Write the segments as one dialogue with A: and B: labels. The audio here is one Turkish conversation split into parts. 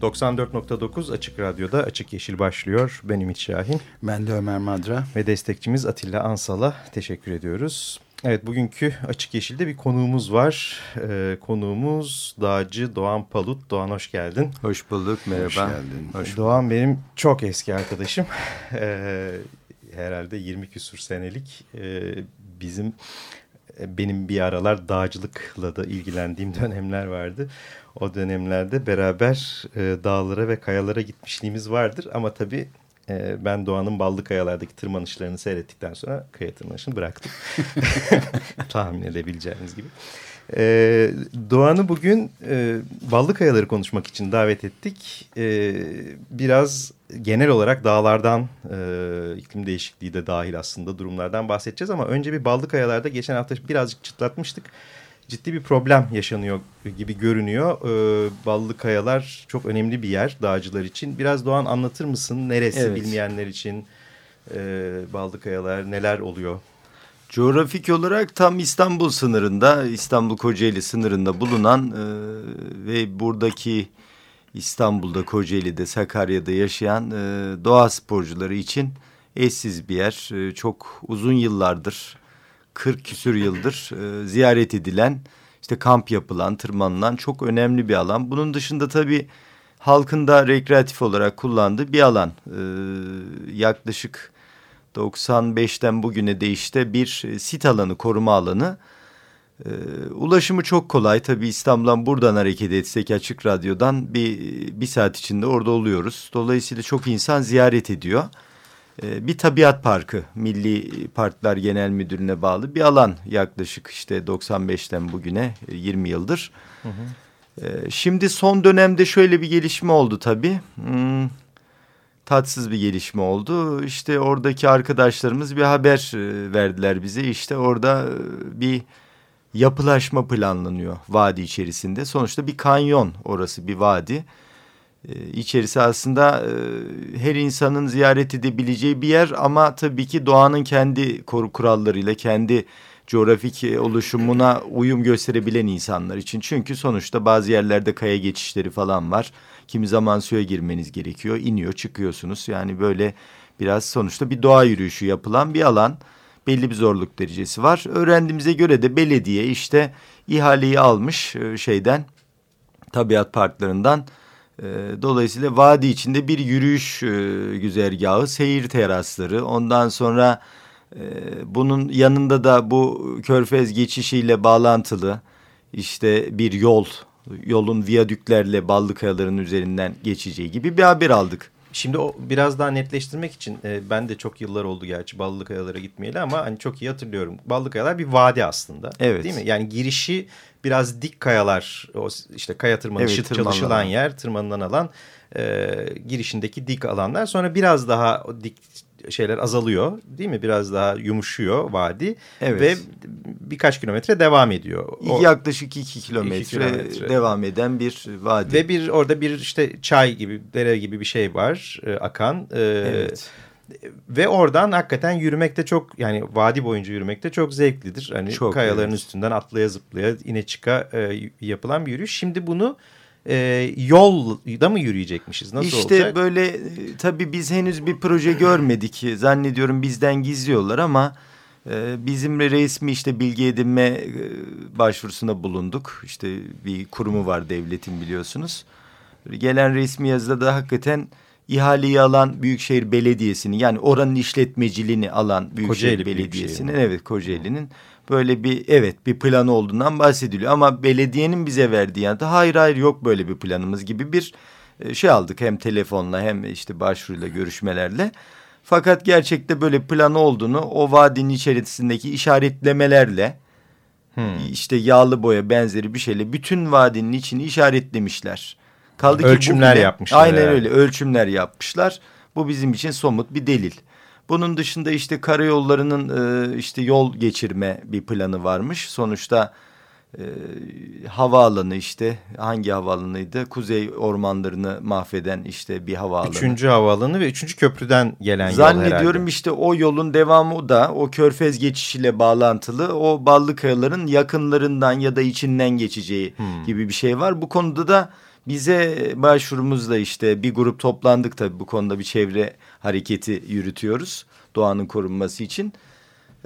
A: ...94.9 Açık Radyo'da Açık Yeşil başlıyor. Ben Ümit Şahin.
B: Ben de Ömer Madra.
A: Ve destekçimiz Atilla Ansal'a teşekkür ediyoruz. Evet bugünkü Açık Yeşil'de bir konuğumuz var. Ee, konuğumuz Dağcı Doğan Palut. Doğan hoş geldin.
B: Hoş bulduk merhaba. Hoş geldin.
A: Hoş Doğan benim çok eski arkadaşım. Ee, herhalde 20 küsur senelik e, bizim benim bir aralar dağcılıkla da ilgilendiğim dönemler vardı. O dönemlerde beraber e, dağlara ve kayalara gitmişliğimiz vardır. Ama tabii e, ben Doğan'ın Ballı Kayalar'daki tırmanışlarını seyrettikten sonra kaya tırmanışını bıraktım. Tahmin edebileceğiniz gibi. E, Doğan'ı bugün e, Ballı Kayaları konuşmak için davet ettik. E, biraz genel olarak dağlardan, e, iklim değişikliği de dahil aslında durumlardan bahsedeceğiz. Ama önce bir Ballı Kayalar'da geçen hafta birazcık çıtlatmıştık. Ciddi bir problem yaşanıyor gibi görünüyor. Ee, Ballı Kayalar çok önemli bir yer dağcılar için. Biraz Doğan anlatır mısın? Neresi evet. bilmeyenler için e, Ballı Kayalar neler oluyor?
B: Coğrafik olarak tam İstanbul sınırında, İstanbul Kocaeli sınırında bulunan e, ve buradaki İstanbul'da, Kocaeli'de, Sakarya'da yaşayan e, doğa sporcuları için eşsiz bir yer. E, çok uzun yıllardır, 40 küsür yıldır e, ziyaret edilen, işte kamp yapılan, tırmanılan çok önemli bir alan. Bunun dışında tabii halkın da rekreatif olarak kullandığı bir alan. E, yaklaşık 95'ten bugüne de işte bir sit alanı, koruma alanı. Ee, ulaşımı çok kolay. Tabii İstanbul'dan buradan hareket etsek açık radyodan bir, bir saat içinde orada oluyoruz. Dolayısıyla çok insan ziyaret ediyor. Ee, bir tabiat parkı, Milli Parklar Genel Müdürlüğü'ne bağlı bir alan yaklaşık işte 95'ten bugüne 20 yıldır. Hı hı. Ee, şimdi son dönemde şöyle bir gelişme oldu tabii. Hmm, tatsız bir gelişme oldu. İşte oradaki arkadaşlarımız bir haber e, verdiler bize. İşte orada e, bir yapılaşma planlanıyor vadi içerisinde. Sonuçta bir kanyon orası bir vadi. Ee, aslında e, her insanın ziyaret edebileceği bir yer ama tabii ki doğanın kendi kurallarıyla, kendi coğrafik oluşumuna uyum gösterebilen insanlar için. Çünkü sonuçta bazı yerlerde kaya geçişleri falan var. Kimi zaman suya girmeniz gerekiyor. iniyor, çıkıyorsunuz. Yani böyle biraz sonuçta bir doğa yürüyüşü yapılan bir alan belli bir zorluk derecesi var. Öğrendiğimize göre de belediye işte ihaleyi almış e, şeyden tabiat parklarından. E, dolayısıyla vadi içinde bir yürüyüş e, güzergahı, seyir terasları, ondan sonra bunun yanında da bu körfez geçişiyle bağlantılı işte bir yol, yolun viyadüklerle Ballı Kayaların üzerinden geçeceği gibi bir haber aldık.
A: Şimdi o biraz daha netleştirmek için e, ben de çok yıllar oldu gerçi Ballı Kayalara gitmeyeli ama hani çok iyi hatırlıyorum. Ballı Kayalar bir vadi aslında. Evet. Değil mi? Yani girişi biraz dik kayalar o işte kaya tırmanışı evet, çalışılan yer, tırmanılan alan e, girişindeki dik alanlar. Sonra biraz daha dik şeyler azalıyor değil mi? Biraz daha yumuşuyor vadi evet. ve birkaç kilometre devam ediyor.
B: O, Yaklaşık iki kilometre, iki kilometre devam eden bir vadi.
A: Ve bir orada bir işte çay gibi, dere gibi bir şey var e, akan. E, evet. Ve oradan hakikaten yürümekte çok yani vadi boyunca yürümekte çok zevklidir. Hani çok, kayaların evet. üstünden atlaya zıplaya ine çıka e, yapılan bir yürüyüş. Şimdi bunu e, yolda mı yürüyecekmişiz? Nasıl
B: işte
A: olacak?
B: İşte böyle e, tabii biz henüz bir proje görmedik. Zannediyorum bizden gizliyorlar ama e, bizim resmi işte bilgi edinme e, başvurusunda bulunduk. İşte bir kurumu var devletin biliyorsunuz. Gelen resmi yazıda da hakikaten ihaleyi alan Büyükşehir Belediyesi'ni yani oranın işletmeciliğini alan Büyükşehir Kocaeli Belediyesi'nin evet Kocaeli'nin böyle bir evet bir plan olduğundan bahsediliyor. Ama belediyenin bize verdiği yanıtı hayır hayır yok böyle bir planımız gibi bir e, şey aldık. Hem telefonla hem işte başvuruyla görüşmelerle. Fakat gerçekte böyle plan olduğunu o vadinin içerisindeki işaretlemelerle hmm. işte yağlı boya benzeri bir şeyle bütün vadinin içini işaretlemişler.
A: Kaldı ölçümler bile, yapmışlar.
B: Aynen yani. öyle ölçümler yapmışlar. Bu bizim için somut bir delil. Bunun dışında işte karayollarının e, işte yol geçirme bir planı varmış. Sonuçta e, havaalanı işte hangi havaalanıydı? Kuzey ormanlarını mahveden işte bir havaalanı.
A: Üçüncü havaalanı ve üçüncü köprüden gelen
B: Zannediyorum yol Zannediyorum işte o yolun devamı da o körfez geçişiyle bağlantılı o Ballıkayaların yakınlarından ya da içinden geçeceği hmm. gibi bir şey var. Bu konuda da bize başvurumuzla işte bir grup toplandık tabii bu konuda bir çevre hareketi yürütüyoruz doğanın korunması için.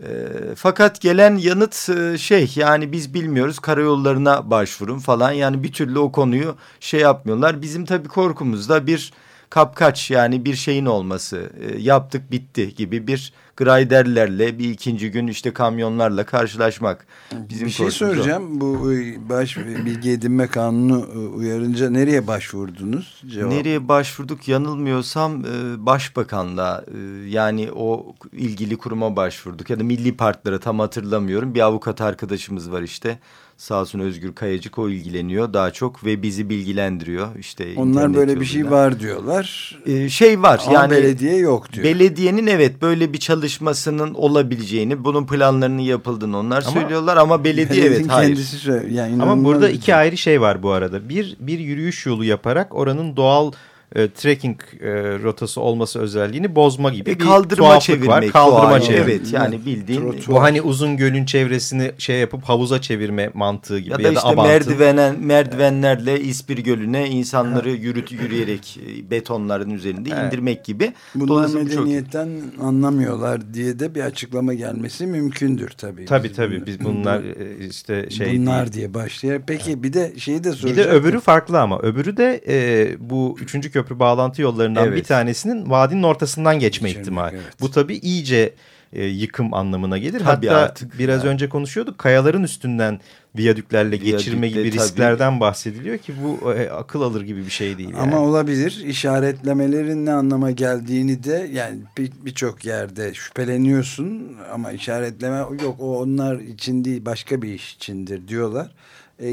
B: E, fakat gelen yanıt e, şey yani biz bilmiyoruz karayollarına başvurun falan yani bir türlü o konuyu şey yapmıyorlar. Bizim tabii korkumuzda bir kapkaç yani bir şeyin olması e, yaptık bitti gibi bir grayderlerle bir ikinci gün işte kamyonlarla karşılaşmak.
C: Bizim bir şey soracağım. Bu e, baş bilgi edinme kanunu e, uyarınca nereye başvurdunuz?
B: Cevap. Nereye başvurduk yanılmıyorsam e, başbakanla yani o ilgili kuruma başvurduk ya da milli parklara tam hatırlamıyorum. Bir avukat arkadaşımız var işte sağ olsun Özgür Kayacık o ilgileniyor daha çok ve bizi bilgilendiriyor. işte.
C: Onlar böyle bir şey var diyorlar.
B: Ee, şey var
C: Ama yani belediye yok diyor.
B: Belediyenin evet böyle bir çalışmasının olabileceğini, bunun planlarının yapıldığını onlar ama, söylüyorlar ama belediye evet hayır.
A: Yani ama burada iki ayrı şey var bu arada. Bir bir yürüyüş yolu yaparak oranın doğal e, trekking e, rotası olması özelliğini bozma gibi e, bir kaldırma çevirmek var. Kaldırma çevirmek. Evet yani bildiğin Trotuar. bu hani uzun gölün çevresini şey yapıp havuza çevirme mantığı gibi ya
B: da, ya da işte abantı. merdivenen merdivenlerle İspir Gölü'ne insanları yürüt yürüyerek e, betonların üzerinde evet. indirmek gibi.
C: Bunlar medeniyetten çok... anlamıyorlar diye de bir açıklama gelmesi mümkündür tabii.
A: Tabii tabii biz bunlar e, işte şey
C: bunlar değil. diye başlayarak. Peki bir de şeyi de soracağım.
A: Bir de öbürü farklı ama öbürü de e, bu üçüncü köprü köprü bağlantı yollarından evet. bir tanesinin vadinin ortasından geçme Geçirmek, ihtimali. Evet. Bu tabii iyice e, yıkım anlamına gelir. Tabii Hatta artık biraz yani. önce konuşuyorduk kayaların üstünden viyadüklerle Viyadükle, geçirme gibi tabii. risklerden bahsediliyor ki bu e, akıl alır gibi bir şey değil.
C: Ama yani. olabilir. İşaretlemelerin ne anlama geldiğini de yani birçok bir yerde şüpheleniyorsun ama işaretleme yok o onlar için değil başka bir iş içindir diyorlar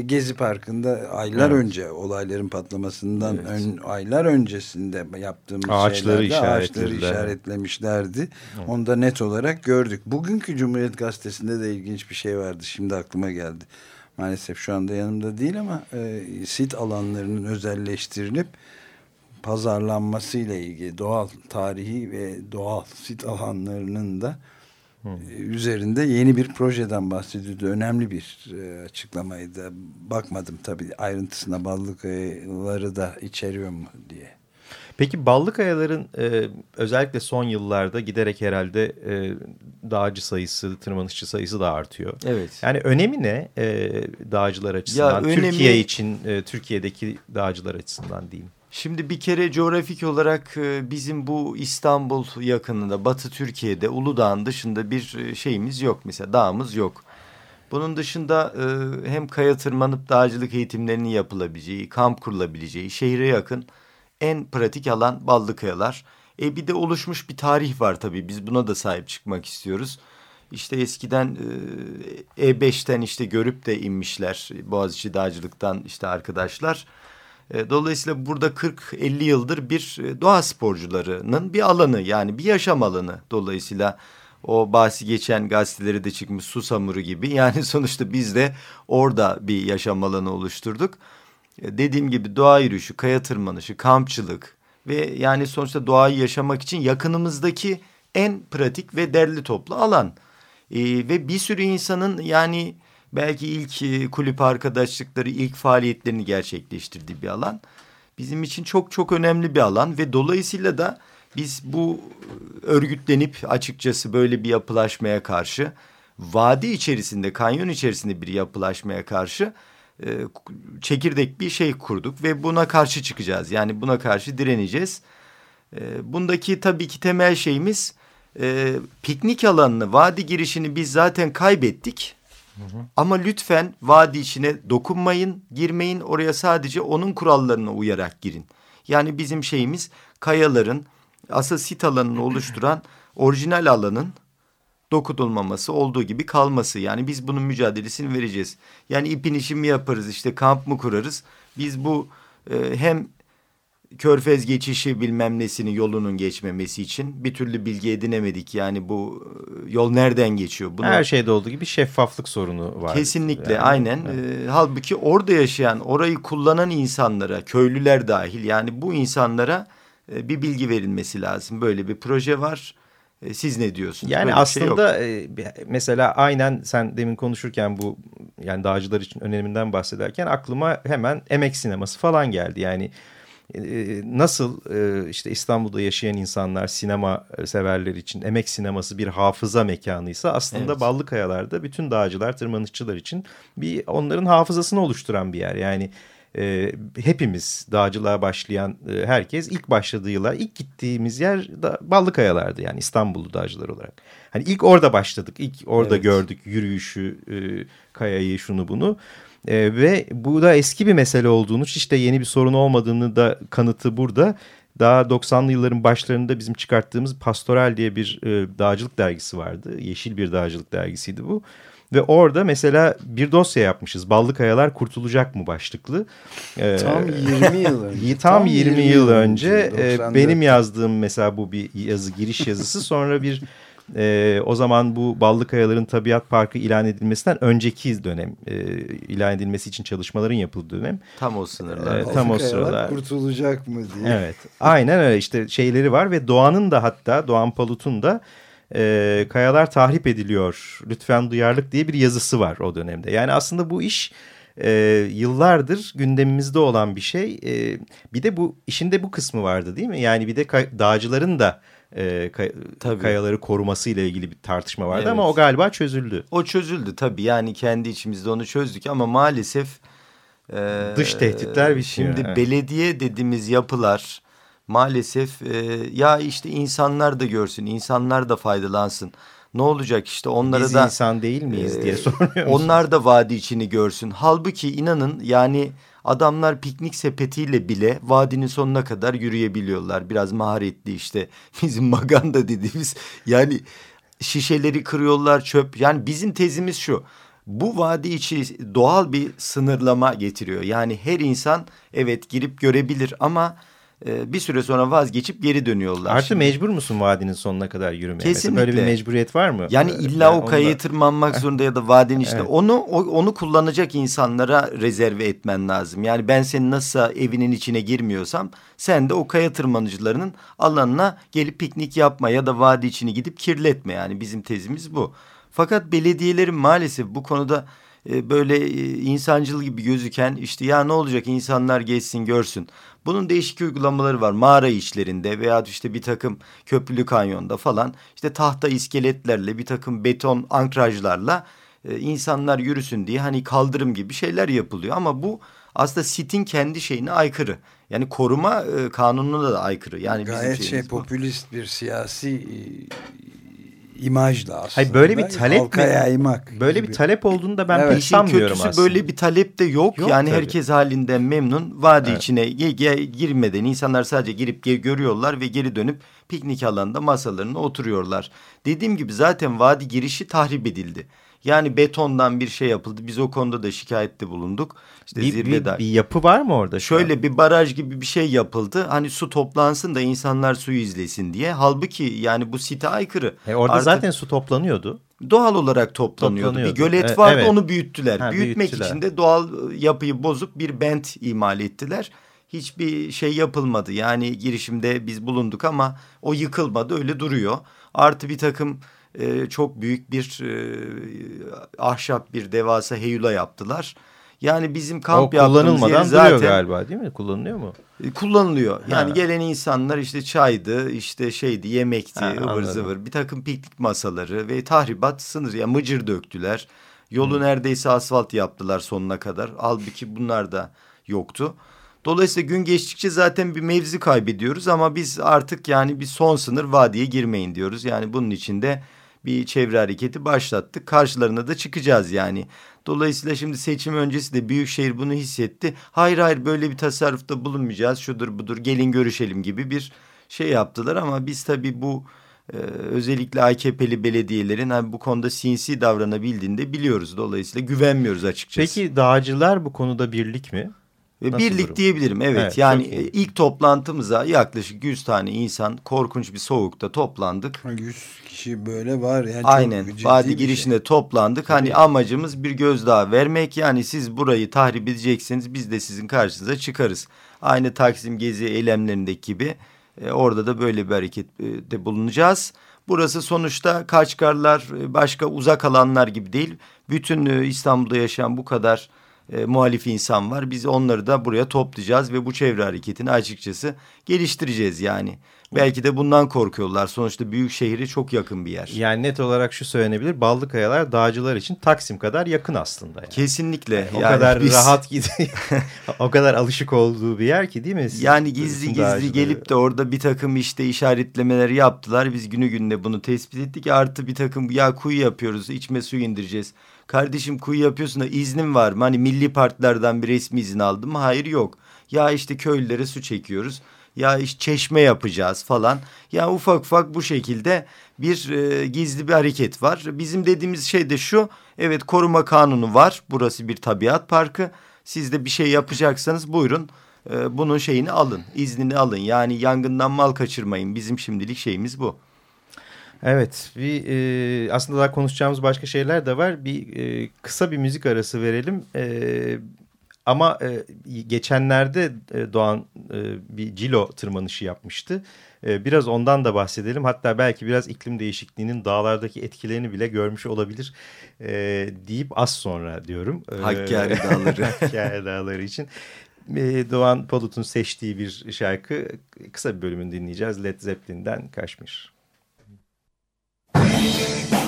C: Gezi Parkı'nda aylar evet. önce olayların patlamasından evet. ön, aylar öncesinde yaptığımız ağaçları şeylerde ağaçları işaretlemişlerdi. Evet. Onu da net olarak gördük. Bugünkü Cumhuriyet Gazetesi'nde de ilginç bir şey vardı. Şimdi aklıma geldi. Maalesef şu anda yanımda değil ama e, sit alanlarının özelleştirilip pazarlanmasıyla ilgili doğal tarihi ve doğal sit alanlarının da üzerinde yeni bir projeden bahsediyordu. Önemli bir e, açıklamaydı. Bakmadım tabii ayrıntısına ballı kayaları da içeriyor mu diye.
A: Peki ballı kayaların e, özellikle son yıllarda giderek herhalde e, dağcı sayısı, tırmanışçı sayısı da artıyor. Evet. Yani önemi ne e, dağcılar açısından? Ya, önemi... Türkiye için, e, Türkiye'deki dağcılar açısından diyeyim.
B: Şimdi bir kere coğrafik olarak e, bizim bu İstanbul yakınında Batı Türkiye'de Uludağ'ın dışında bir e, şeyimiz yok. Mesela dağımız yok. Bunun dışında e, hem kaya tırmanıp dağcılık eğitimlerinin yapılabileceği, kamp kurulabileceği, şehre yakın en pratik alan Ballı Kayalar. E bir de oluşmuş bir tarih var tabii. Biz buna da sahip çıkmak istiyoruz. İşte eskiden E5'ten işte görüp de inmişler Boğaziçi Dağcılık'tan işte arkadaşlar. E, dolayısıyla burada 40-50 yıldır bir e, doğa sporcularının bir alanı yani bir yaşam alanı. Dolayısıyla o bahsi geçen gazeteleri de çıkmış Susamuru gibi. Yani sonuçta biz de orada bir yaşam alanı oluşturduk. E, dediğim gibi doğa yürüyüşü, kaya tırmanışı, kampçılık ve yani sonuçta doğayı yaşamak için yakınımızdaki en pratik ve derli toplu alan. Ee, ve bir sürü insanın yani belki ilk e, kulüp arkadaşlıkları, ilk faaliyetlerini gerçekleştirdiği bir alan. Bizim için çok çok önemli bir alan ve dolayısıyla da biz bu e, örgütlenip açıkçası böyle bir yapılaşmaya karşı vadi içerisinde, kanyon içerisinde bir yapılaşmaya karşı e, çekirdek bir şey kurduk ve buna karşı çıkacağız. Yani buna karşı direneceğiz. Bundaki tabii ki temel şeyimiz piknik alanını, vadi girişini biz zaten kaybettik. Ama lütfen vadi içine dokunmayın, girmeyin. Oraya sadece onun kurallarına uyarak girin. Yani bizim şeyimiz kayaların asıl sit alanını oluşturan orijinal alanın dokudulmaması olduğu gibi kalması. Yani biz bunun mücadelesini vereceğiz. Yani ipin işi mi yaparız işte kamp mı kurarız? Biz bu e, hem körfez geçişi bilmem nesini yolunun geçmemesi için bir türlü bilgi edinemedik. Yani bu e, yol nereden geçiyor?
A: Bunu, Her şeyde olduğu gibi şeffaflık sorunu var.
B: Kesinlikle yani. aynen. Evet. E, halbuki orada yaşayan, orayı kullanan insanlara, köylüler dahil yani bu insanlara e, bir bilgi verilmesi lazım. Böyle bir proje var. E, siz ne diyorsunuz?
A: Yani Böyle şey aslında şey mesela aynen sen demin konuşurken bu yani dağcılar için öneminden bahsederken aklıma hemen emek sineması falan geldi. Yani nasıl e, işte İstanbul'da yaşayan insanlar sinema severler için emek sineması bir hafıza mekanıysa aslında evet. Ballıkayalar'da bütün dağcılar, tırmanışçılar için bir onların hafızasını oluşturan bir yer. Yani e, hepimiz dağcılığa başlayan e, herkes ilk başladığı yıllar ilk gittiğimiz yer da Ballıkayalar'dı yani İstanbullu dağcılar olarak. Hani ilk orada başladık, ilk orada evet. gördük yürüyüşü, e, kayayı, şunu bunu. E, ve bu da eski bir mesele olduğunu, hiç de yeni bir sorun olmadığını da kanıtı burada. Daha 90'lı yılların başlarında bizim çıkarttığımız Pastoral diye bir e, dağcılık dergisi vardı. Yeşil bir dağcılık dergisiydi bu. Ve orada mesela bir dosya yapmışız. Ballı Kayalar Kurtulacak mı başlıklı.
C: Ee, tam 20 yıl önce.
A: Tam, tam 20, 20 yıl önce. önce e, benim yazdığım mesela bu bir yazı, giriş yazısı. Sonra bir e, o zaman bu Ballı Kayaların Tabiat Parkı ilan edilmesinden önceki dönem e, ilan edilmesi için çalışmaların yapıldığı dönem.
B: Tam o sınırlar.
A: E, tam o sıralar.
C: kurtulacak mı diye.
A: Evet aynen öyle işte şeyleri var ve Doğan'ın da hatta Doğan Palut'un da e, kayalar tahrip ediliyor lütfen duyarlık diye bir yazısı var o dönemde. Yani aslında bu iş e, yıllardır gündemimizde olan bir şey. E, bir de bu işin de bu kısmı vardı değil mi? Yani bir de dağcıların da e, kay tabii. kayaları koruması ile ilgili bir tartışma vardı evet. ama o galiba çözüldü.
B: O çözüldü tabii yani kendi içimizde onu çözdük ama maalesef
A: e, dış tehditler bir
B: Şimdi evet. belediye dediğimiz yapılar maalesef e, ya işte insanlar da görsün, insanlar da faydalansın. Ne olacak işte onlara
A: Biz
B: da...
A: insan değil miyiz e, diye soruyor
B: Onlar da vadi içini görsün. Halbuki inanın yani adamlar piknik sepetiyle bile vadinin sonuna kadar yürüyebiliyorlar. Biraz maharetli işte bizim maganda dediğimiz yani şişeleri kırıyorlar çöp. Yani bizim tezimiz şu bu vadi içi doğal bir sınırlama getiriyor. Yani her insan evet girip görebilir ama e, bir süre sonra vazgeçip geri dönüyorlar.
A: Artı Şimdi, mecbur musun vadinin sonuna kadar yürümeye? Kesinlikle. Mesela böyle bir mecburiyet var mı?
B: Yani illa yani o kayayı da... tırmanmak zorunda ya da vadinin işte evet. onu onu kullanacak insanlara rezerve etmen lazım. Yani ben senin nasıl evinin içine girmiyorsam sen de o kaya tırmanıcılarının alanına gelip piknik yapma ya da vadi içini gidip kirletme. Yani bizim tezimiz bu. Fakat belediyelerin maalesef bu konuda e, böyle e, insancıl gibi gözüken işte ya ne olacak insanlar geçsin görsün. Bunun değişik uygulamaları var mağara içlerinde veya işte bir takım köprülü kanyonda falan işte tahta iskeletlerle bir takım beton ankrajlarla e, insanlar yürüsün diye hani kaldırım gibi şeyler yapılıyor ama bu aslında sitin kendi şeyine aykırı. Yani koruma e, kanununa da aykırı. Yani
C: Gayet bizim şey popülist bir siyasi imajla aslında.
A: Hayır böyle bir talep mi? Yaymak böyle gibi. bir talep olduğunu da ben evet. pek sanmıyorum aslında.
B: böyle bir talep de yok. yok yani tabii. herkes halinden memnun. Vadi evet. içine girmeden insanlar sadece girip görüyorlar ve geri dönüp piknik alanında masalarına oturuyorlar. Dediğim gibi zaten vadi girişi tahrip edildi. Yani betondan bir şey yapıldı. Biz o konuda da şikayette bulunduk.
A: İşte bir, zirvede. Bir, bir yapı var mı orada?
B: Şöyle an? bir baraj gibi bir şey yapıldı. Hani su toplansın da insanlar suyu izlesin diye. Halbuki yani bu site aykırı.
A: E orada Artık, zaten su toplanıyordu.
B: Doğal olarak toplanıyordu. toplanıyordu. Bir gölet e, vardı evet. onu büyüttüler. Ha, Büyütmek büyüttüler. için de doğal yapıyı bozup bir bent imal ettiler hiçbir şey yapılmadı. Yani girişimde biz bulunduk ama o yıkılmadı öyle duruyor. Artı bir takım e, çok büyük bir e, ahşap bir devasa heyula yaptılar. Yani bizim kamp
A: o kullanılmadan zaten, duruyor galiba değil mi? Kullanılıyor mu?
B: E, kullanılıyor. Yani ha. gelen insanlar işte çaydı, işte şeydi, yemekti, ha, ıvır zıvır. Bir takım piknik masaları ve tahribat sınır. Yani mıcır döktüler. Yolu hmm. neredeyse asfalt yaptılar sonuna kadar. Halbuki bunlar da yoktu. Dolayısıyla gün geçtikçe zaten bir mevzi kaybediyoruz ama biz artık yani bir son sınır vadiye girmeyin diyoruz. Yani bunun için de bir çevre hareketi başlattık. Karşılarına da çıkacağız yani. Dolayısıyla şimdi seçim öncesi de Büyükşehir bunu hissetti. Hayır hayır böyle bir tasarrufta bulunmayacağız. Şudur budur gelin görüşelim gibi bir şey yaptılar ama biz tabii bu e, özellikle AKP'li belediyelerin hani bu konuda sinsi davranabildiğini de biliyoruz. Dolayısıyla güvenmiyoruz açıkçası.
A: Peki dağcılar bu konuda birlik mi?
B: Nasıl Birlik durum? diyebilirim evet, evet yani ilk toplantımıza yaklaşık 100 tane insan korkunç bir soğukta toplandık.
C: 100 kişi böyle var yani.
B: Aynen vadi girişinde şey. toplandık hani Tabii. hani amacımız bir gözdağı vermek yani siz burayı tahrip edeceksiniz biz de sizin karşınıza çıkarız. Aynı Taksim Gezi eylemlerindeki gibi e, orada da böyle bir harekette bulunacağız. Burası sonuçta Kaçkarlar e, başka uzak alanlar gibi değil. Bütün e, İstanbul'da yaşayan bu kadar e, muhalif insan var. Biz onları da buraya toplayacağız ve bu çevre hareketini açıkçası geliştireceğiz yani. Belki de bundan korkuyorlar. Sonuçta büyük şehri çok yakın bir yer.
A: Yani net olarak şu söylenebilir. Ballıkayalar dağcılar için Taksim kadar yakın aslında. Yani.
B: Kesinlikle. Yani
A: o yani kadar biz... rahat gidiyor. o kadar alışık olduğu bir yer ki değil mi?
B: Siz, yani gizli gizli dağcıları... gelip de orada bir takım işte işaretlemeleri yaptılar. Biz günü gününe bunu tespit ettik. Artı bir takım ya kuyu yapıyoruz. içme su indireceğiz. Kardeşim kuyu yapıyorsun da iznin var mı? Hani milli partilerden bir resmi izin aldım mı? Hayır yok. Ya işte köylülere su çekiyoruz ya işte çeşme yapacağız falan. Ya ufak ufak bu şekilde bir e, gizli bir hareket var. Bizim dediğimiz şey de şu. Evet koruma kanunu var. Burası bir tabiat parkı. Siz de bir şey yapacaksanız buyurun e, bunun şeyini alın. iznini alın. Yani yangından mal kaçırmayın. Bizim şimdilik şeyimiz bu.
A: Evet, bir e, aslında daha konuşacağımız başka şeyler de var. Bir e, kısa bir müzik arası verelim. E, ama e, geçenlerde e, Doğan e, bir cilo tırmanışı yapmıştı. E, biraz ondan da bahsedelim. Hatta belki biraz iklim değişikliğinin dağlardaki etkilerini bile görmüş olabilir e, deyip az sonra diyorum.
B: E, Hakkari Dağları.
A: Hakkari Dağları için. E, Doğan Palut'un seçtiği bir şarkı kısa bir bölümünü dinleyeceğiz. Led Zeppelin'den Kaşmir. Müzik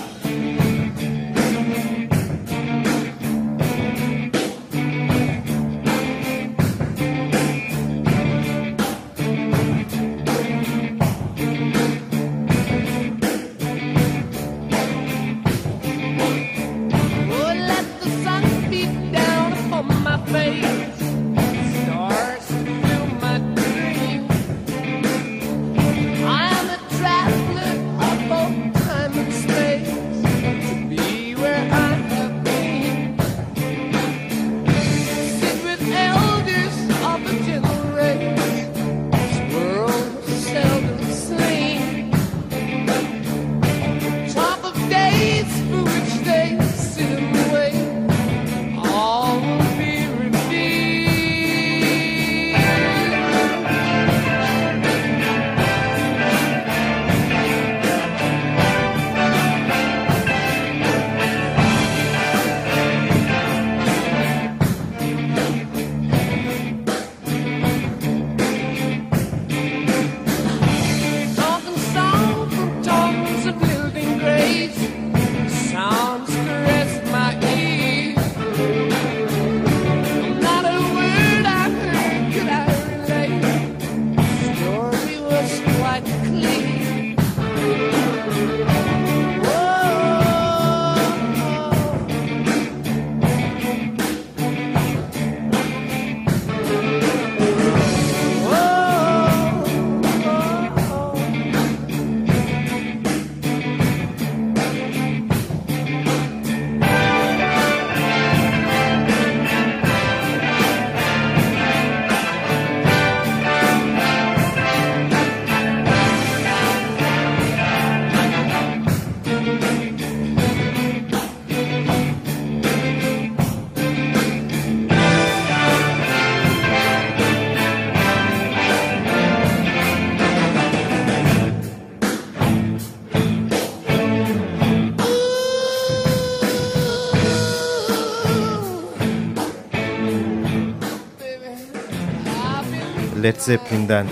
A: Led Zeppelin'den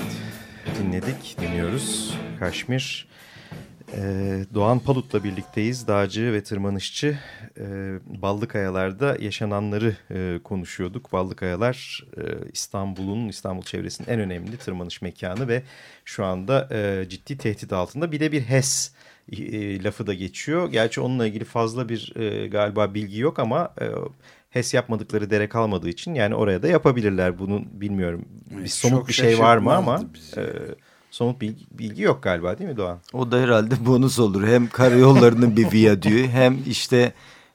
A: dinledik, dinliyoruz. Kaşmir. Ee, Doğan Palut'la birlikteyiz. Dağcı ve tırmanışçı. Ee, Ballıkayalar'da yaşananları e, konuşuyorduk. Ballıkayalar e, İstanbul'un, İstanbul çevresinin en önemli tırmanış mekanı ve şu anda e, ciddi tehdit altında. Bir de bir HES e, lafı da geçiyor. Gerçi onunla ilgili fazla bir e, galiba bilgi yok ama... E, HES yapmadıkları dere kalmadığı için yani oraya da yapabilirler. Bunun bilmiyorum bir somut bir şey var mı ama e, somut bilgi, bilgi yok galiba değil mi Doğan?
B: O da herhalde bonus olur. Hem karayollarının bir viyadüğü hem işte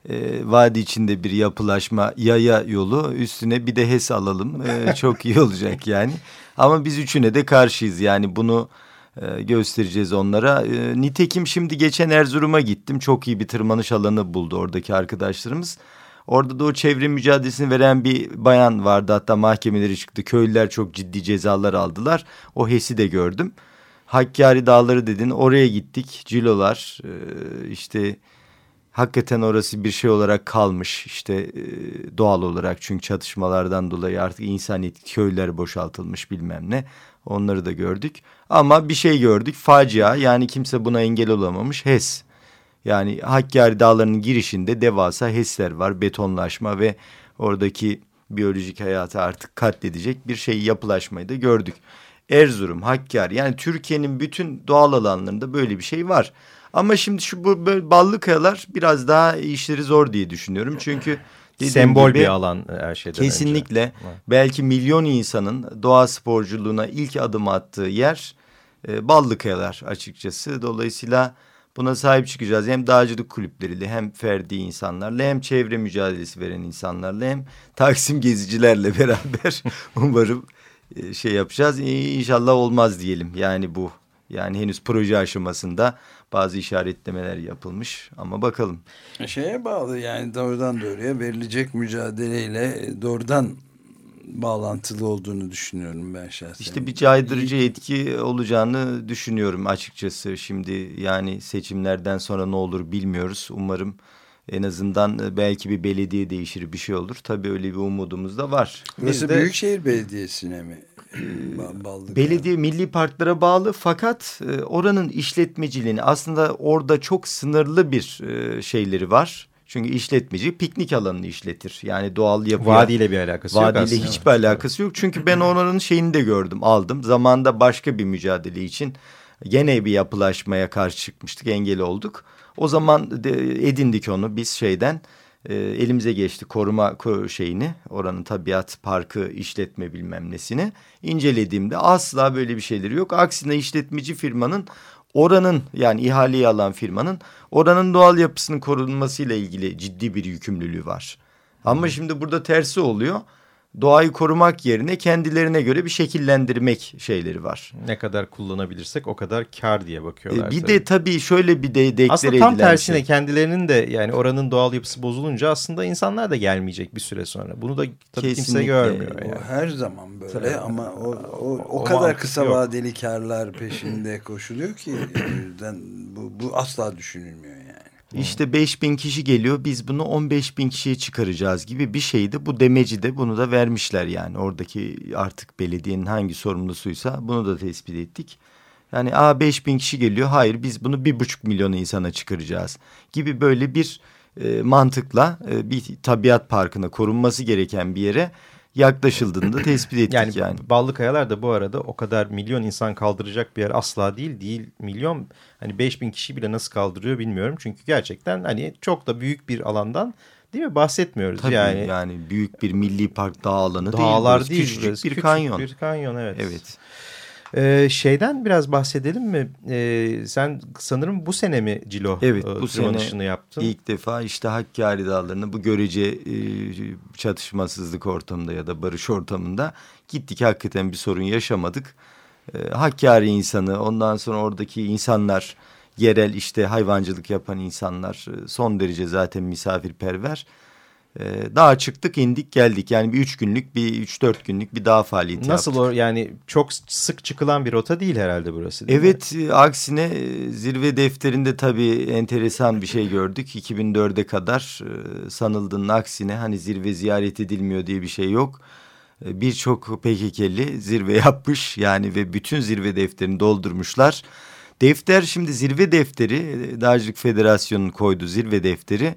B: e, vadi içinde bir yapılaşma yaya yolu üstüne bir de HES alalım e, çok iyi olacak yani. Ama biz üçüne de karşıyız yani bunu e, göstereceğiz onlara. E, nitekim şimdi geçen Erzurum'a gittim çok iyi bir tırmanış alanı buldu oradaki arkadaşlarımız. Orada da o çevre mücadelesini veren bir bayan vardı. Hatta mahkemeleri çıktı. Köylüler çok ciddi cezalar aldılar. O HES'i de gördüm. Hakkari Dağları dedin. Oraya gittik. Cilolar e, işte hakikaten orası bir şey olarak kalmış. İşte e, doğal olarak çünkü çatışmalardan dolayı artık insaniyet köyler boşaltılmış bilmem ne. Onları da gördük. Ama bir şey gördük. Facia yani kimse buna engel olamamış. HES yani Hakkari Dağları'nın girişinde devasa HES'ler var betonlaşma ve oradaki biyolojik hayatı artık katledecek bir şey yapılaşmayı da gördük. Erzurum, Hakkari yani Türkiye'nin bütün doğal alanlarında böyle bir şey var. Ama şimdi şu bu ballı kayalar biraz daha işleri zor diye düşünüyorum. Çünkü
A: sembol gibi, bir alan e, her şeyden
B: Kesinlikle. Önce. Belki milyon insanın doğa sporculuğuna ilk adım attığı yer e, ballı kayalar açıkçası. Dolayısıyla buna sahip çıkacağız. Hem dağcılık kulüpleriyle hem ferdi insanlarla hem çevre mücadelesi veren insanlarla hem Taksim gezicilerle beraber umarım e, şey yapacağız. İnşallah olmaz diyelim yani bu. Yani henüz proje aşamasında bazı işaretlemeler yapılmış ama bakalım.
C: Şeye bağlı yani doğrudan doğruya verilecek mücadeleyle doğrudan bağlantılı olduğunu düşünüyorum ben şahsen.
B: İşte bir caydırıcı etki olacağını düşünüyorum açıkçası. Şimdi yani seçimlerden sonra ne olur bilmiyoruz. Umarım en azından belki bir belediye değişir bir şey olur. Tabii öyle bir umudumuz da var.
C: Burası de, Büyükşehir Belediyesi'ne mi?
B: Ballık belediye yani. milli parklara bağlı fakat e, oranın işletmeciliğini aslında orada çok sınırlı bir e, şeyleri var. Çünkü işletmeci piknik alanını işletir. Yani doğal yapı.
A: Vadiyle bir alakası
B: vadiyle
A: yok
B: aslında. Vadiyle hiçbir alakası yok. Çünkü ben oranın şeyini de gördüm aldım. Zamanda başka bir mücadele için gene bir yapılaşmaya karşı çıkmıştık engel olduk. O zaman edindik onu biz şeyden e, elimize geçti koruma şeyini oranın tabiat parkı işletme bilmem nesini incelediğimde asla böyle bir şeyleri yok. Aksine işletmeci firmanın oranın yani ihaleyi alan firmanın oranın doğal yapısının korunmasıyla ilgili ciddi bir yükümlülüğü var. Ama şimdi burada tersi oluyor doğayı korumak yerine kendilerine göre bir şekillendirmek şeyleri var.
A: Ne kadar kullanabilirsek o kadar kar diye bakıyorlar.
B: E, bir tabii. de tabii şöyle bir de deklare
A: Aslında tam tersine şey. kendilerinin de yani oranın doğal yapısı bozulunca aslında insanlar da gelmeyecek bir süre sonra. Bunu da tabii Kesinlikle. kimse görmüyor. Yani.
C: O her zaman böyle tabii. ama o, o, o, o kadar kısa yok. vadeli karlar peşinde koşuluyor ki yüzden bu, bu asla düşünülmüyor yani.
B: İşte 5 bin kişi geliyor biz bunu 15 bin kişiye çıkaracağız gibi bir şeydi. Bu demeci de bunu da vermişler yani oradaki artık belediyenin hangi sorumlusuysa bunu da tespit ettik. Yani a 5 bin kişi geliyor hayır biz bunu bir buçuk milyon insana çıkaracağız gibi böyle bir e, mantıkla e, bir tabiat parkına korunması gereken bir yere yaklaşıldığında tespit ettik yani. yani.
A: Ballı Kayalar da bu arada o kadar milyon insan kaldıracak bir yer asla değil. Değil milyon hani 5000 kişi bile nasıl kaldırıyor bilmiyorum. Çünkü gerçekten hani çok da büyük bir alandan değil mi bahsetmiyoruz.
B: Tabii
A: yani,
B: yani büyük bir milli park dağ alanı
A: Dağlar değil.
B: değil küçücük bir küçük kanyon.
A: bir kanyon evet.
B: Evet.
A: Ee, şeyden biraz bahsedelim mi? Ee, sen sanırım bu sene mi Cilo
B: evet, e, bu sene yaptın? ilk defa işte Hakkari Dağları'nda bu görece e, çatışmasızlık ortamında ya da barış ortamında gittik. Hakikaten bir sorun yaşamadık. E, Hakkari insanı ondan sonra oradaki insanlar yerel işte hayvancılık yapan insanlar e, son derece zaten misafirperver. Ee, dağa çıktık indik geldik yani bir üç günlük bir üç dört günlük bir dağ faaliyeti
A: Nasıl
B: yaptık.
A: o yani çok sık çıkılan bir rota değil herhalde burası değil
B: Evet mi? aksine e, zirve defterinde tabii enteresan bir şey gördük 2004'e kadar e, sanıldığının aksine hani zirve ziyaret edilmiyor diye bir şey yok. E, birçok PKK'li zirve yapmış yani ve bütün zirve defterini doldurmuşlar. Defter şimdi zirve defteri Dağcılık Federasyonu'nun koyduğu zirve defteri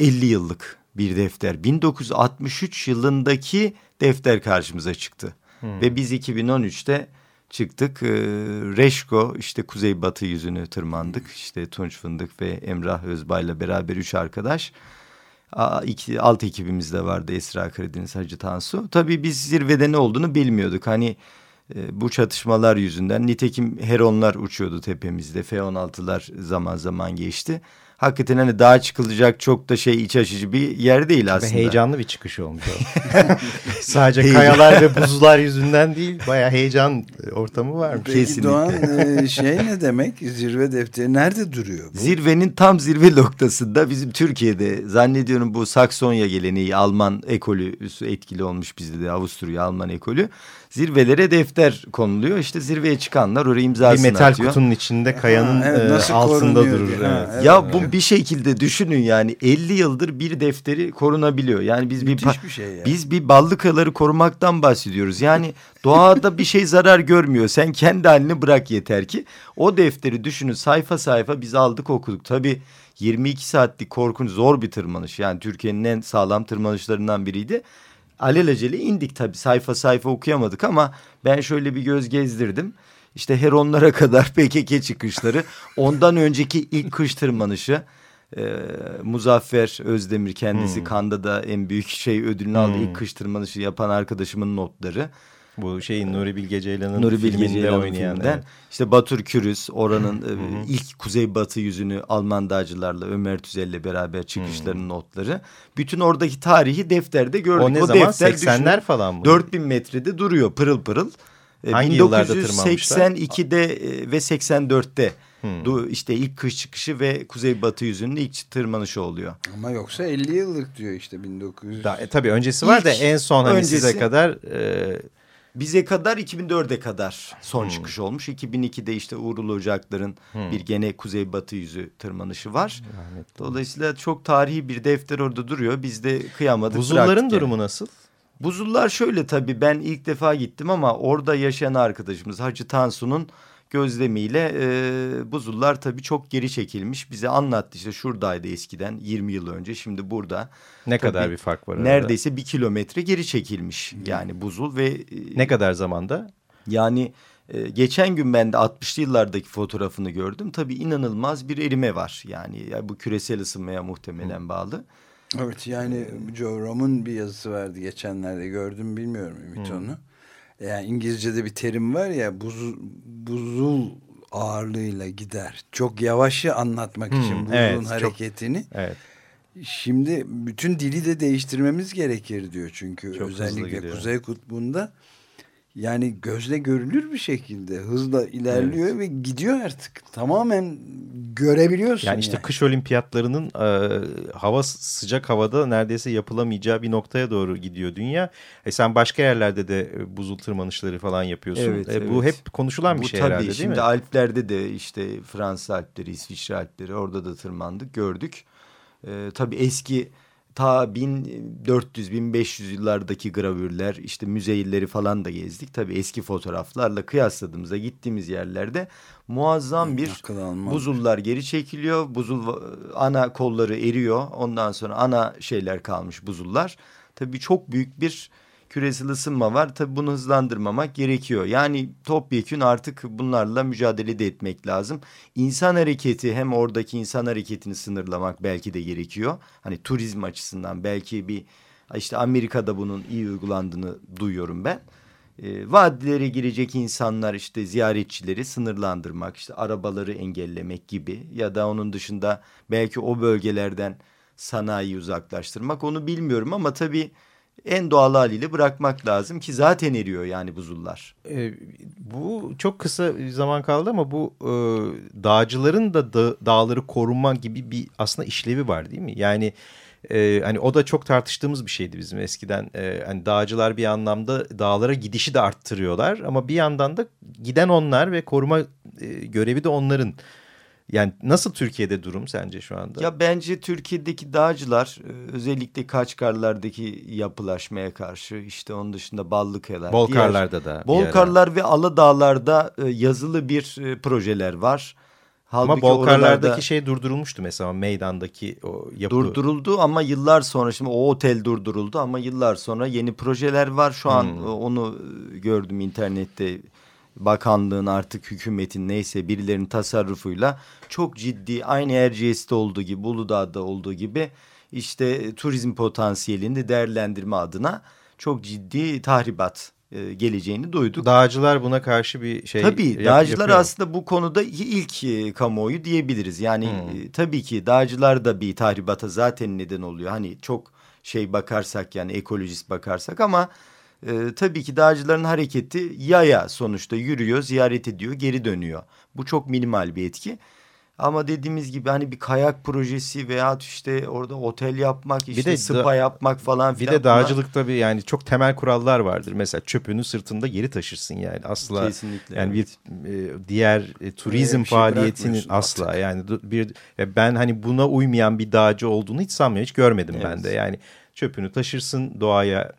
B: 50 yıllık bir defter. 1963 yılındaki defter karşımıza çıktı. Hmm. Ve biz 2013'te çıktık. Ee, Reşko işte kuzeybatı yüzünü tırmandık. İşte Tunç Fındık ve Emrah Özbay'la beraber üç arkadaş. A, iki, alt ekibimiz de vardı Esra Karadeniz Hacı Tansu. Tabii biz zirvede ne olduğunu bilmiyorduk. Hani e, bu çatışmalar yüzünden nitekim Heronlar uçuyordu tepemizde. F-16'lar zaman zaman geçti. Hakikaten hani dağa çıkılacak çok da şey iç açıcı bir yer değil aslında.
A: Ve heyecanlı bir çıkış olmuş o. Sadece kayalar ve buzlar yüzünden değil bayağı heyecan ortamı var.
C: Peki
B: Kesinlikle.
C: Doğan e, şey ne demek? Zirve defteri nerede duruyor? Bu?
B: Zirvenin tam zirve noktasında bizim Türkiye'de zannediyorum bu Saksonya geleneği Alman ekolü etkili olmuş bizde de Avusturya Alman ekolü. Zirvelere defter konuluyor. İşte zirveye çıkanlar oraya
A: Bir
B: imzasını
A: metal
B: atıyor.
A: kutunun içinde kayanın
C: Ha, evet,
A: e, altında durur.
C: Ha,
A: evet.
C: evet.
B: Ya bu bir şekilde düşünün yani 50 yıldır bir defteri korunabiliyor. Yani biz bir,
C: Müthiş bir şey yani.
B: biz bir ballıkaları korumaktan bahsediyoruz. Yani doğada bir şey zarar görmüyor. Sen kendi halini bırak yeter ki. O defteri düşünün sayfa sayfa biz aldık okuduk. Tabii 22 saatlik korkunç zor bir tırmanış. Yani Türkiye'nin en sağlam tırmanışlarından biriydi. Alelacele indik tabii sayfa sayfa okuyamadık ama ben şöyle bir göz gezdirdim. İşte Heronlara kadar PKK çıkışları, ondan önceki ilk kış tırmanışı, e, Muzaffer Özdemir kendisi
A: Hmm.
B: Kanda da en büyük şey ödülünü aldı.
A: Hmm.
B: İlk kış tırmanışı yapan arkadaşımın notları.
A: Bu şeyin Nuri Bilge Ceylan'ın
B: Nuri Bilge
A: filminde
B: Ceylan'ın
A: oynayan.
B: filminden.
A: evet.
B: İşte Batur Kürüz oranın e, ilk kuzeybatı yüzünü Alman dağcılarla Ömer Tüzel'le beraber çıkışlarının notları. Bütün oradaki tarihi defterde gördük.
A: O ne zaman?
B: defter
A: 80'ler
B: düşünün,
A: falan mı?
B: 4000 metrede duruyor pırıl pırıl. E,
A: Hangi yıllarda tırmanmışlar?
B: 1982'de e, ve 84'te
A: Hmm.
B: du- işte ilk kış çıkışı ve kuzeybatı yüzünün ilk tırmanışı oluyor.
C: Ama yoksa 50 yıllık diyor işte 1900.
A: Da, e, tabii öncesi var da en son hani size
B: öncesi-
A: kadar e,
B: Bize kadar 2004'e kadar son
A: Hmm.
B: çıkış olmuş. 2002'de işte Uğurlu Ocaklar'ın
A: Hmm.
B: bir gene kuzeybatı yüzü tırmanışı var.
A: rahmetli.
B: Dolayısıyla çok tarihi bir defter orada duruyor. Biz de kıyamadık.
A: Buzulların
B: bıraktık yani.
A: durumu nasıl?
B: Buzullar şöyle tabii ben ilk defa gittim ama orada yaşayan arkadaşımız Hacı Tansu'nun gözlemiyle e, buzullar tabii çok geri çekilmiş. Bize anlattı işte şuradaydı eskiden 20 yıl önce şimdi burada.
A: Ne
B: Tabii,
A: kadar bir fark var arada?
B: Neredeyse bir kilometre geri çekilmiş yani buzul ve e,
A: Ne kadar zamanda?
B: yani e, geçen gün ben de 60'lı yıllardaki fotoğrafını gördüm. Tabii inanılmaz bir erime var. Yani ya bu küresel ısınmaya muhtemelen bağlı.
C: Evet yani Joe Rom'un bir yazısı vardı geçenlerde gördüm bilmiyorum Ümit onu. Yani İngilizce'de bir terim var ya buz, buzul ağırlığıyla gider. Çok yavaşı anlatmak
A: Hmm,
C: için buzulun
A: evet, çok-
C: hareketini.
A: Evet.
C: Şimdi bütün dili de değiştirmemiz gerekir diyor çünkü
A: Çok
C: özellikle. Kuzey Kutbu'nda yani gözle görülür bir şekilde hızla ilerliyor ve gidiyor artık. Tamamen görebiliyorsun.
A: Yani işte kış olimpiyatlarının e, hava sıcak havada neredeyse yapılamayacağı bir noktaya doğru gidiyor dünya. E sen başka yerlerde de e, buzul tırmanışları falan yapıyorsun.
B: Evet,
A: E, Bu
B: evet.
A: hep konuşulan bir
B: Bu
A: şey
B: tabii
A: herhalde değil
B: şimdi
A: mi?
B: Alplerde de işte Fransa Alpleri, İsviçre Alpleri orada da tırmandık gördük. Ee, tabii eski ta 1400-1500 yıllardaki gravürler işte müzeilleri falan da gezdik. Tabii eski fotoğraflarla kıyasladığımızda gittiğimiz yerlerde muazzam bir buzullar geri çekiliyor. Buzul ana kolları eriyor. Ondan sonra ana şeyler kalmış buzullar. Tabii çok büyük bir küresel ısınma var. Tabii bunu hızlandırmamak gerekiyor. Yani topyekün artık bunlarla mücadele de etmek lazım. İnsan hareketi hem oradaki insan hareketini sınırlamak belki de gerekiyor. Hani turizm açısından belki bir işte Amerika'da bunun iyi uygulandığını duyuyorum ben. E, vadilere girecek insanlar işte ziyaretçileri sınırlandırmak, işte arabaları engellemek gibi ya da onun dışında belki o bölgelerden sanayi uzaklaştırmak onu bilmiyorum ama tabii en doğal haliyle bırakmak lazım ki zaten eriyor yani buzullar.
A: E, bu çok kısa zaman kaldı ama bu e, dağcıların da da dağları koruma gibi bir aslında işlevi var değil mi? Yani e, hani o da çok tartıştığımız bir şeydi bizim eskiden. E, hani dağcılar bir anlamda dağlara gidişi de arttırıyorlar ama bir yandan da giden onlar ve koruma e, görevi de onların. Yani nasıl Türkiye'de durum sence şu anda?
B: Ya bence Türkiye'deki dağcılar e, özellikle Kaçkarlardaki yapılaşmaya karşı işte onun dışında Ballıkayalar.
A: Bolkarlarda da.
B: diğer-
A: ara.
B: Bolkarlar ve Aladağlar'da e, yazılı bir e, projeler var.
A: Ama
B: Halbuki
A: Bolkarlardaki
B: oralarda
A: şey durdurulmuştu mesela meydandaki o yapı.
B: durduruldu ama yıllar sonra şimdi o otel durduruldu ama yıllar sonra yeni projeler var. Şu an
A: Hmm.
B: onu gördüm internette bakanlığın artık hükümetin neyse birilerinin tasarrufuyla çok ciddi aynı Erciyes'te olduğu gibi Uludağ'da olduğu gibi işte turizm potansiyelini değerlendirme adına çok ciddi tahribat e, geleceğini duyduk.
A: Dağcılar buna karşı bir şey
B: Tabii
A: yap,
B: dağcılar
A: yapıyor.
B: aslında bu konuda ilk e, kamuoyu diyebiliriz. Yani
A: Hmm.
B: e, tabii ki dağcılar da bir tahribata zaten neden oluyor. Hani çok şey bakarsak yani ekolojist bakarsak ama e, tabii ki dağcıların hareketi yaya sonuçta yürüyor, ziyaret ediyor, geri dönüyor. Bu çok minimal bir etki. Ama dediğimiz gibi hani bir kayak projesi veya işte orada otel yapmak, işte
A: de
B: spa
A: da-
B: yapmak falan
A: Bir
B: filan.
A: de dağcılık tabii yani çok temel kurallar vardır. Mesela çöpünü sırtında geri taşırsın yani asla.
B: Kesinlikle,
A: Yani
B: evet.
A: bir e, diğer e, turizm
C: bir şey
A: faaliyetinin asla
C: artık.
A: yani bir e, ben hani buna uymayan bir dağcı olduğunu hiç sanmıyorum. Hiç görmedim ben
B: Evet.
A: de. Yani çöpünü taşırsın doğaya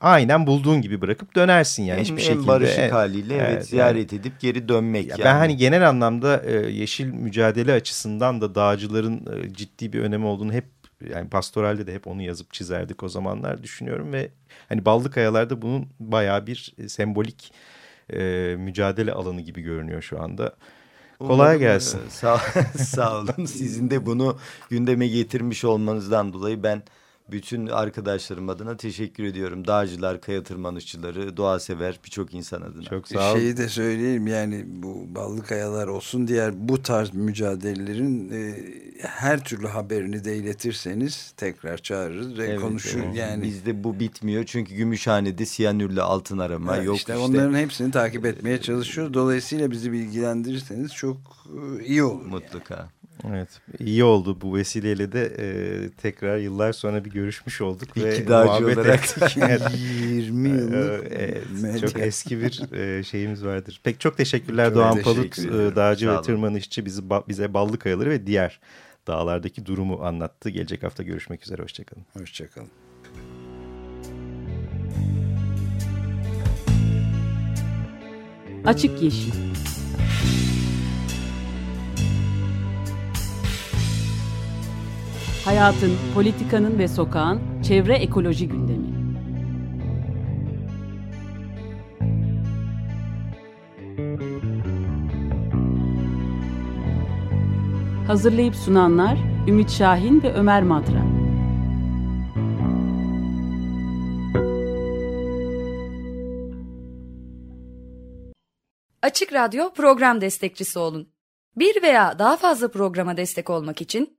A: aynen bulduğun gibi bırakıp dönersin yani
B: en,
A: hiçbir
B: en
A: şekilde.
B: barışık
A: Evet,
B: haliyle evet,
A: evet,
B: ziyaret edip geri dönmek.
A: Ya
B: yani.
A: Ben hani genel anlamda e, yeşil mücadele açısından da dağcıların e, ciddi bir önemi olduğunu hep yani pastoralde de hep onu yazıp çizerdik o zamanlar düşünüyorum ve hani Ballı Kayalar'da bunun bayağı bir e, sembolik e, mücadele alanı gibi görünüyor şu anda. Kolay gelsin.
B: Sağ, sağ olun. Sizin de bunu gündeme getirmiş olmanızdan dolayı ben bütün arkadaşlarım adına teşekkür ediyorum. Dağcılar, kaya tırmanışçıları, doğa sever birçok insan adına.
A: Çok sağ ol.
C: Şeyi de söyleyeyim yani bu ballı kayalar olsun diğer bu tarz mücadelelerin e, her türlü haberini de iletirseniz tekrar çağırırız ve
B: Evet,
C: konuşur
B: evet.
C: yani.
B: Bizde bu bitmiyor çünkü Gümüşhane'de siyanürle altın arama
C: Evet,
B: yok
C: işte,
B: işte.
C: onların hepsini takip etmeye çalışıyoruz. Dolayısıyla bizi bilgilendirirseniz çok e, iyi olur.
B: Mutlaka.
A: Evet iyi oldu bu vesileyle de e, tekrar yıllar sonra bir görüşmüş olduk.
B: İki
A: ve
B: dağcı
A: muhabbet
B: olarak.
A: ettik. Evet.
C: 20 yıllık
A: Evet,
C: medya.
A: çok eski bir e, şeyimiz vardır. Pek çok teşekkürler
C: Çok
A: Doğan
C: teşekkür
B: ediyorum.
A: e, dağcı
B: Sağ
A: ve tırmanışçı bizi ba- bize Ballı Kayaları ve diğer dağlardaki durumu anlattı. Gelecek hafta görüşmek üzere, hoşçakalın.
C: Hoşçakalın.
D: Açık Yeşil Hayatın, politikanın ve sokağın çevre ekoloji gündemi. Hazırlayıp sunanlar Ümit Şahin ve Ömer Madra.
E: Açık Radyo program destekçisi olun. Bir veya daha fazla programa destek olmak için